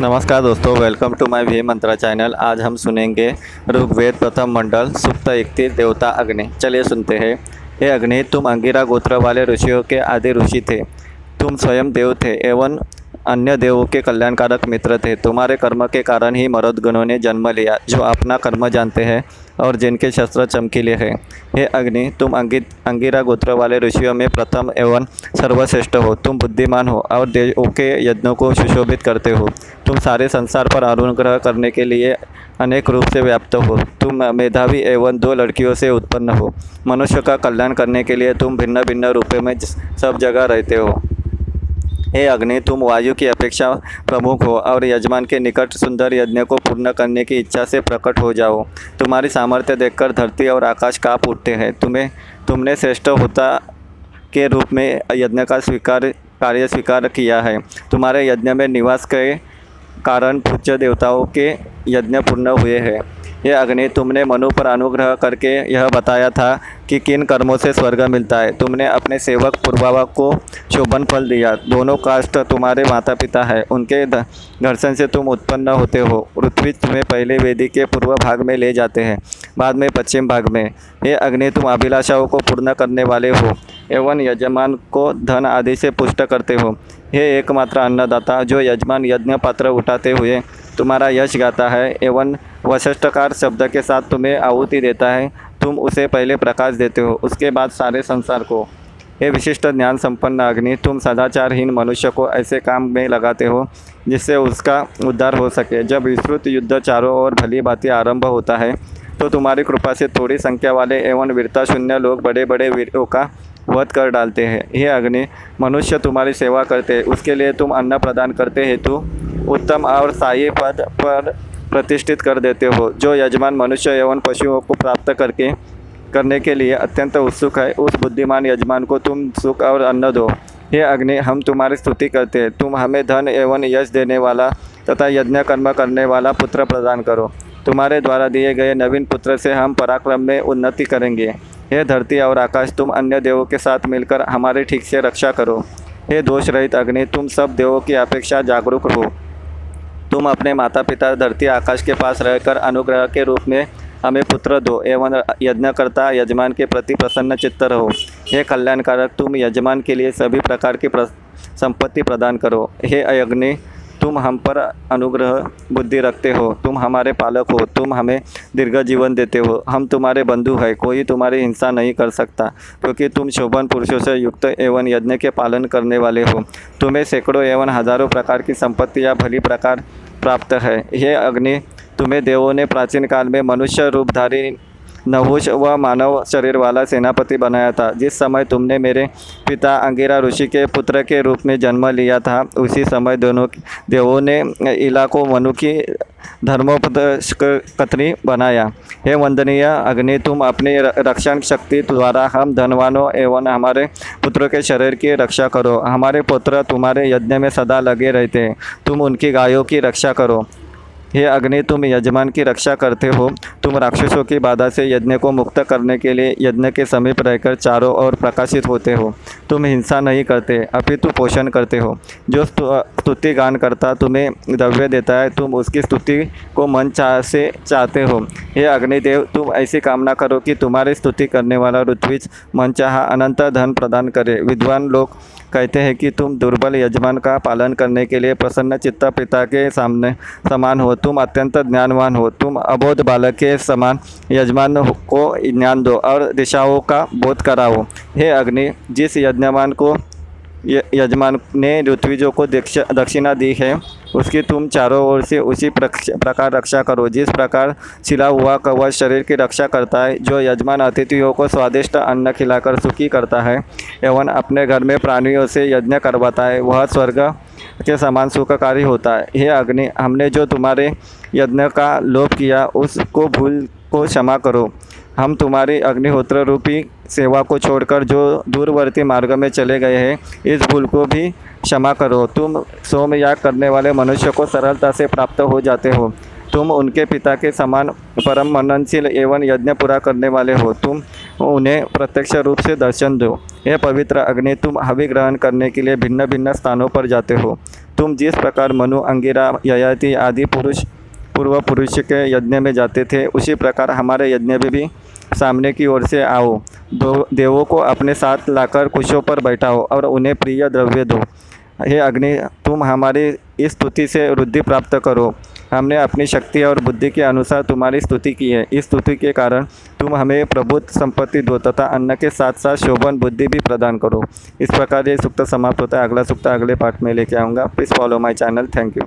नमस्कार दोस्तों welcome to my V Mantra channel आज हम सुनेंगे ऋग्वेद प्रथम मंडल, सुप्त इकतीस देवता अग्नि। चलिए सुनते हैं। हे अग्नि, तुम अंगिरा गोत्र वाले ऋषियों के आदि ऋषि थे। तुम स्वयं देव थे, एवं अन्य देवों के कल्याणकारक मित्र थे। तुम्हारे कर्म के कारण ही मरुदगणों ने जन्म लिया, जो अपना कर्म जानते हैं और जिनके शस्त्र चमकीले हैं। हे अग्नि, तुम अंगि, अंगिरा गोत्र वाले ऋषियों में प्रथम एवं सर्वश्रेष्ठ हो। तुम बुद्धिमान हो और देवों के यज्ञों को सुशोभित करते हो। तुम सारे संसार पर अनुग्रह करने के लिए अनेक रूप से व्याप्त हो। तुम मेधावी एवं दो लड़कियों से उत्पन्न हो। मनुष्य का कल्याण करने के लिए तुम भिन्न भिन्न रूपों में सब जगह रहते हो। हे अग्नि, तुम वायु की अपेक्षा प्रमुख हो और यजमान के निकट सुंदर यज्ञ को पूर्ण करने की इच्छा से प्रकट हो जाओ। तुम्हारी सामर्थ्य देखकर धरती और आकाश काँप उठते हैं। तुम्हें, तुमने श्रेष्ठ होता के रूप में यज्ञ का स्वीकार, कार्य स्वीकार किया है। तुम्हारे यज्ञ में निवास के कारण पूज्य देवताओं के यज्ञ पूर्ण हुए हैं। ये अग्नि तुमने मनु पर अनुग्रह करके यह बताया था कि किन कर्मों से स्वर्ग मिलता है। तुमने अपने सेवक पूर्वावा को शोभन फल दिया। दोनों कास्ट तुम्हारे माता पिता है। उनके घर्षण से तुम उत्पन्न होते हो। पृथ्वी तुम्हें पहले वेदी के पूर्व भाग में ले जाते हैं। बाद में पश्चिम भाग में। ये अग्नि, तुम अभिलाषाओं को पूर्ण करने वाले हो एवं यजमान को धन आदि से पुष्ट करते हो। हे एकमात्र अन्नदाता, जो यजमान यज्ञ पात्र उठाते हुए तुम्हारा यश गाता है, एवं वशिष्ठकार शब्द के साथ तुम्हें आहुति देता है। तुम उसे पहले प्रकाश देते हो, उसके बाद सारे संसार को। हे विशिष्ट ज्ञान संपन्न अग्नि, तुम सदाचारहीन मनुष्य को ऐसे काम में लगाते हो, जिससे उसका उद्धार हो सके। जब विस्तृत युद्ध चारों ओर भली भांति आरंभ होता है तो तुम्हारी कृपा से थोड़ी संख्या वाले एवं वीरता शून्य लोग बड़े बड़े वीरों का वध कर डालते हैं। हे अग्नि, मनुष्य तुम्हारी सेवा करते, उसके लिए तुम अन्न प्रदान करते हेतु उत्तम और साई पद पर प्रतिष्ठित कर देते हो, जो यजमान मनुष्य एवं पशुओं को प्राप्त करके, करने के लिए अत्यंत उत्सुक है। उस बुद्धिमान यजमान को तुम सुख और अन्न दो। हे अग्नि, हम तुम्हारी स्तुति करते हैं। तुम हमें धन एवं यश देने वाला तथा यज्ञ कर्म करने वाला पुत्र प्रदान करो। तुम्हारे द्वारा दिए गए नवीन पुत्र से हम पराक्रम में उन्नति करेंगे। हे धरती और आकाश, तुम अन्य देवों के साथ मिलकर हमारे ठीक से रक्षा करो। हे दोष रहित अग्नि, तुम सब देवों की अपेक्षा जागरूक हो। तुम अपने माता पिता धरती आकाश के पास रहकर अनुग्रह के रूप में हमें पुत्र दो, एवं यज्ञकर्ता यजमान के प्रति प्रसन्न चित्त रहो। हे कल्याणकारक, तुम यजमान के लिए सभी प्रकार की संपत्ति प्रदान करो। हे अग्नि, तुम हम पर अनुग्रह बुद्धि रखते हो। तुम हमारे पालक हो। तुम हमें दीर्घ जीवन देते हो। हम तुम्हारे बंधु हैं। कोई तुम्हारी हिंसा नहीं कर सकता, क्योंकि तुम शोभन पुरुषों से युक्त एवं यज्ञ के पालन करने वाले हो। तुम्हें सैकड़ों एवं हज़ारों प्रकार की संपत्ति या भली प्रकार प्राप्त है। हे अग्नि, तुम्हें देवों ने प्राचीन काल में मनुष्य रूपधारी नहुष व मानव शरीर वाला सेनापति बनाया था। जिस समय तुमने मेरे पिता अंगिरा ऋषि के पुत्र के रूप में जन्म लिया था, उसी समय दोनों देवों ने इला को मनु की धर्मोपदकत्री बनाया। हे वंदनीय अग्नि, तुम अपनी रक्षण शक्ति द्वारा हम धनवानों एवं हमारे पुत्र के शरीर की रक्षा करो। हमारे पुत्र तुम्हारे यज्ञ में सदा लगे रहते। हैं तुम उनकी गायों की रक्षा करो। हे अग्नि, तुम यजमान की रक्षा करते हो। तुम राक्षसों की बाधा से यज्ञ को मुक्त करने के लिए यज्ञ के समीप रहकर चारों ओर प्रकाशित होते हो। तुम हिंसा नहीं करते, अपितु पोषण करते हो। जो स्तुति गान करता तुम्हें द्रव्य देता है, तुम उसकी स्तुति को मन चाह से चाहते हो। हे अग्निदेव, तुम ऐसी कामना करो कि तुम्हारी स्तुति करने वाला ऋत्विज मन चाह अनंत धन प्रदान करे। विद्वान लोग कहते हैं कि तुम दुर्बल यजमान का पालन करने के लिए प्रसन्न चित्त पिता के सामने समान हो। तुम अत्यंत ज्ञानवान हो। तुम अबोध बालक के समान यजमान को ज्ञान दो और दिशाओं का बोध कराओ। हे अग्नि, जिस यजमान को यजमान ने ऋत्विजों को दक्षिणा दी है उसकी तुम चारों ओर से उसी प्रकार रक्षा करो। जिस प्रकार सिला हुआ कवच शरीर की रक्षा करता है, जो यजमान अतिथियों को स्वादिष्ट अन्न खिलाकर सुखी करता है, एवं अपने घर में प्राणियों से यज्ञ करवाता है, वह स्वर्ग के समान सुखकारी होता है। हे अग्नि, हमने जो तुम्हारे यज्ञ का लोप किया, उसको भूल को क्षमा करो। हम तुम्हारी अग्निहोत्र रूपी सेवा को छोड़कर जो दूरवर्ती मार्ग में चले गए हैं इस भूल को भी क्षमा करो। तुम सोमयाग करने वाले मनुष्य को सरलता से प्राप्त हो जाते हो। तुम उनके पिता के समान परम मननशील एवं यज्ञ पूरा करने वाले हो। तुम उन्हें प्रत्यक्ष रूप से दर्शन दो। ये पवित्र अग्नि तुम हवि ग्रहण करने के लिए भिन्न भिन्न स्थानों पर जाते हो। तुम जिस प्रकार मनु अंगिरा ययाति आदि पुरुष पूर्व पुरुष के यज्ञ में जाते थे उसी प्रकार हमारे यज्ञ में भी, भी सामने की ओर से आओ। दो देवों को अपने साथ लाकर कुशों पर बैठाओ और उन्हें प्रिय द्रव्य दो। हे अग्नि, तुम हमारी इस स्तुति से वृद्धि प्राप्त करो। हमने अपनी शक्ति और बुद्धि के अनुसार तुम्हारी स्तुति की है। इस स्तुति के कारण तुम हमें प्रबुद्ध संपत्ति, दो तथा अन्न के साथ साथ शोभन, बुद्धि भी प्रदान करो। इस प्रकार ये सूक्त समाप्त होता है। अगला सूक्त अगले पाठ में लेके आऊँगा। Please follow my channel. Thank you.